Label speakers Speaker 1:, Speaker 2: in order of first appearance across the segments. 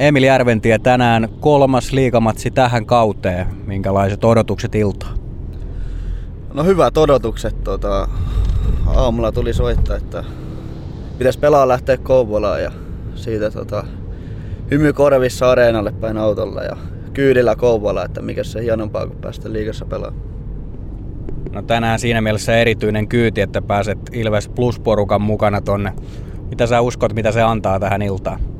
Speaker 1: Emil Järventie tänään kolmas liikamatsi tähän kauteen. Minkälaiset odotukset iltaan?
Speaker 2: No hyvät odotukset. Tota, aamulla tuli soittaa, että pitäisi pelaa lähteä Kouvolaan ja siitä tota, hymy korvissa areenalle päin autolla ja kyydillä Kouvola, että mikä se hienompaa kuin päästä liigassa pelaamaan.
Speaker 1: No tänään siinä mielessä erityinen kyyti, että pääset Ilves Plus-porukan mukana tonne. Mitä sä uskot, mitä se antaa tähän iltaan?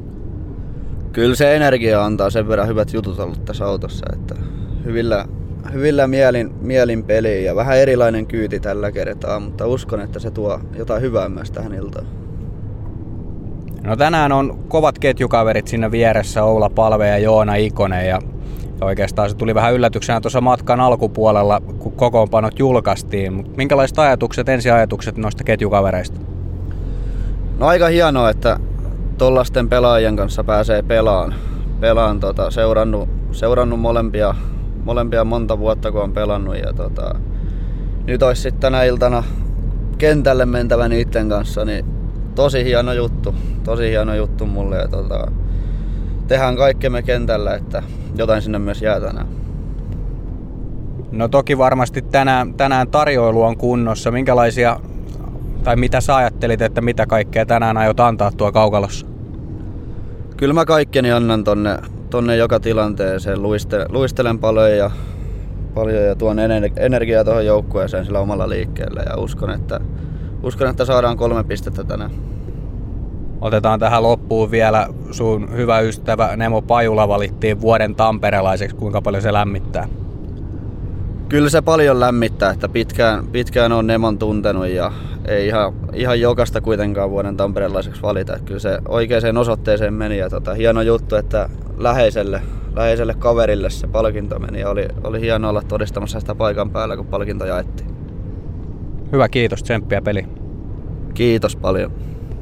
Speaker 2: Kyllä se energia antaa sen verran hyvät jutut ollut tässä autossa, että hyvillä, hyvillä mielin, mielin peli ja vähän erilainen kyyti tällä kertaa, mutta uskon, että se tuo jotain hyvää myös tähän iltaan.
Speaker 1: No tänään on kovat ketjukaverit siinä vieressä, Oula Palve ja Joona Ikonen ja oikeastaan se tuli vähän yllätyksenä tuossa matkan alkupuolella, kun kokoonpanot julkaistiin. Mutta minkälaiset ajatukset, ensiajatukset noista ketjukavereista?
Speaker 2: No aika hienoa, että tollasten pelaajien kanssa pääsee pelaan. Pelaan tota, seurannut, seurannut molempia, molempia monta vuotta, kun on pelannut. Ja tota, nyt olisi sitten tänä iltana kentälle mentävä niiden kanssa, niin tosi hieno juttu. Tosi hieno juttu mulle. Ja tota, tehdään kaikkemme kentällä, että jotain sinne myös jää tänään.
Speaker 1: No toki varmasti tänään, tänään tarjoilu on kunnossa. Minkälaisia, tai mitä sä ajattelit, että mitä kaikkea tänään aiot antaa tuo kaukalossa?
Speaker 2: Kyllä mä kaikkeni annan tonne, tonne joka tilanteeseen. Luiste, luistelen paljon ja, paljon ja tuon energiaa tuohon joukkueeseen sillä omalla liikkeellä ja uskon, että, uskon, että saadaan kolme pistettä tänään.
Speaker 1: Otetaan tähän loppuun vielä sun hyvä ystävä Nemo Pajula valittiin vuoden tamperelaiseksi. Kuinka paljon se lämmittää?
Speaker 2: Kyllä se paljon lämmittää, että pitkään, pitkään on Nemon tuntenut ja ei ihan, ihan jokasta kuitenkaan vuoden tamperelaiseksi valita. Kyllä se oikeaan osoitteeseen meni ja tota, hieno juttu, että läheiselle, läheiselle kaverille se palkinto meni ja oli, oli hieno olla todistamassa sitä paikan päällä, kun palkinto jaettiin.
Speaker 1: Hyvä, kiitos. Tsemppiä peli.
Speaker 2: Kiitos paljon.